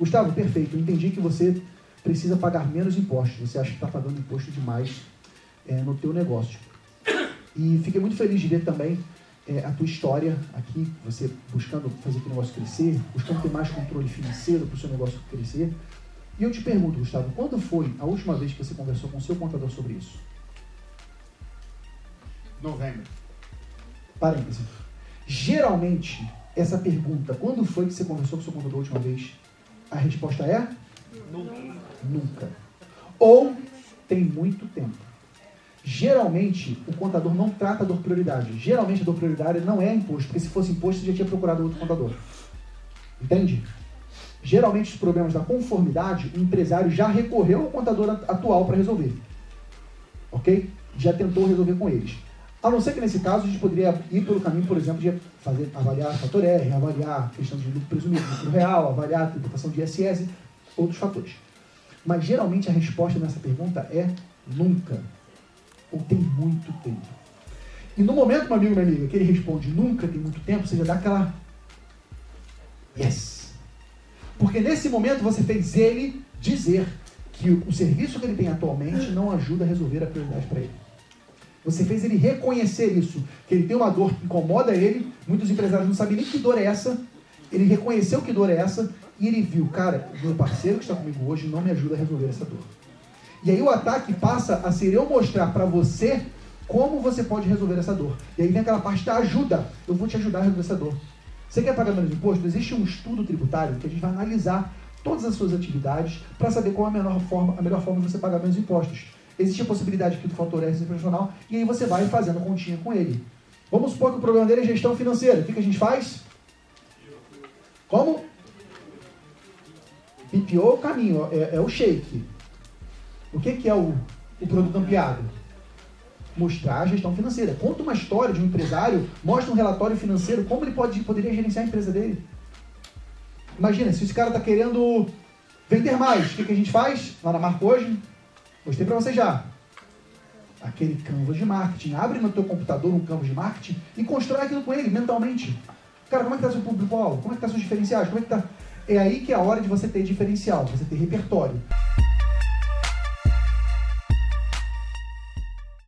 Gustavo, perfeito. Eu entendi que você precisa pagar menos impostos. Você acha que está pagando imposto demais é, no teu negócio. E fiquei muito feliz de ver também é, a tua história aqui, você buscando fazer o negócio crescer, buscando ter mais controle financeiro para o seu negócio crescer. E eu te pergunto, Gustavo, quando foi a última vez que você conversou com o seu contador sobre isso? Novembro. Parêntese. Geralmente, essa pergunta, quando foi que você conversou com o seu contador a última vez? A resposta é? Nunca. Nunca. Ou tem muito tempo. Geralmente, o contador não trata a dor prioridade. Geralmente, a dor prioridade não é imposto, porque se fosse imposto, você já tinha procurado outro contador. Entende? Geralmente, os problemas da conformidade, o empresário já recorreu ao contador atual para resolver. Ok? Já tentou resolver com eles. A não ser que nesse caso a gente poderia ir pelo caminho, por exemplo, de fazer, avaliar fator R, avaliar questão de lucro presumido, lucro real, avaliar a tributação de ISS, outros fatores. Mas geralmente a resposta nessa pergunta é nunca. Ou tem muito tempo. E no momento, meu amigo, minha amiga, que ele responde nunca tem muito tempo, você já dá aquela. Yes! Porque nesse momento você fez ele dizer que o serviço que ele tem atualmente não ajuda a resolver a prioridade para ele. Você fez ele reconhecer isso, que ele tem uma dor que incomoda ele. Muitos empresários não sabem nem que dor é essa. Ele reconheceu que dor é essa e ele viu, cara, meu parceiro que está comigo hoje não me ajuda a resolver essa dor. E aí o ataque passa a ser eu mostrar para você como você pode resolver essa dor. E aí vem aquela parte da ajuda. Eu vou te ajudar a resolver essa dor. Você quer pagar menos imposto? Existe um estudo tributário que a gente vai analisar todas as suas atividades para saber qual é a melhor forma, a melhor forma de você pagar menos impostos. Existe a possibilidade aqui do fator S profissional e aí você vai fazendo continha com ele. Vamos supor que o problema dele é gestão financeira. O que, que a gente faz? Como? PPO é o caminho, é, é o shake. O que, que é o, o produto ampliado? Mostrar a gestão financeira. Conta uma história de um empresário, mostra um relatório financeiro, como ele pode, poderia gerenciar a empresa dele. Imagina, se esse cara está querendo vender mais, o que, que a gente faz lá na marca hoje? Mostrei para você já. Aquele canvas de marketing. Abre no teu computador um canvas de marketing e constrói aquilo com ele mentalmente. Cara, como é que está seu público-alvo? Como é que está seus diferenciais? Como é que tá? É aí que é a hora de você ter diferencial, você ter repertório.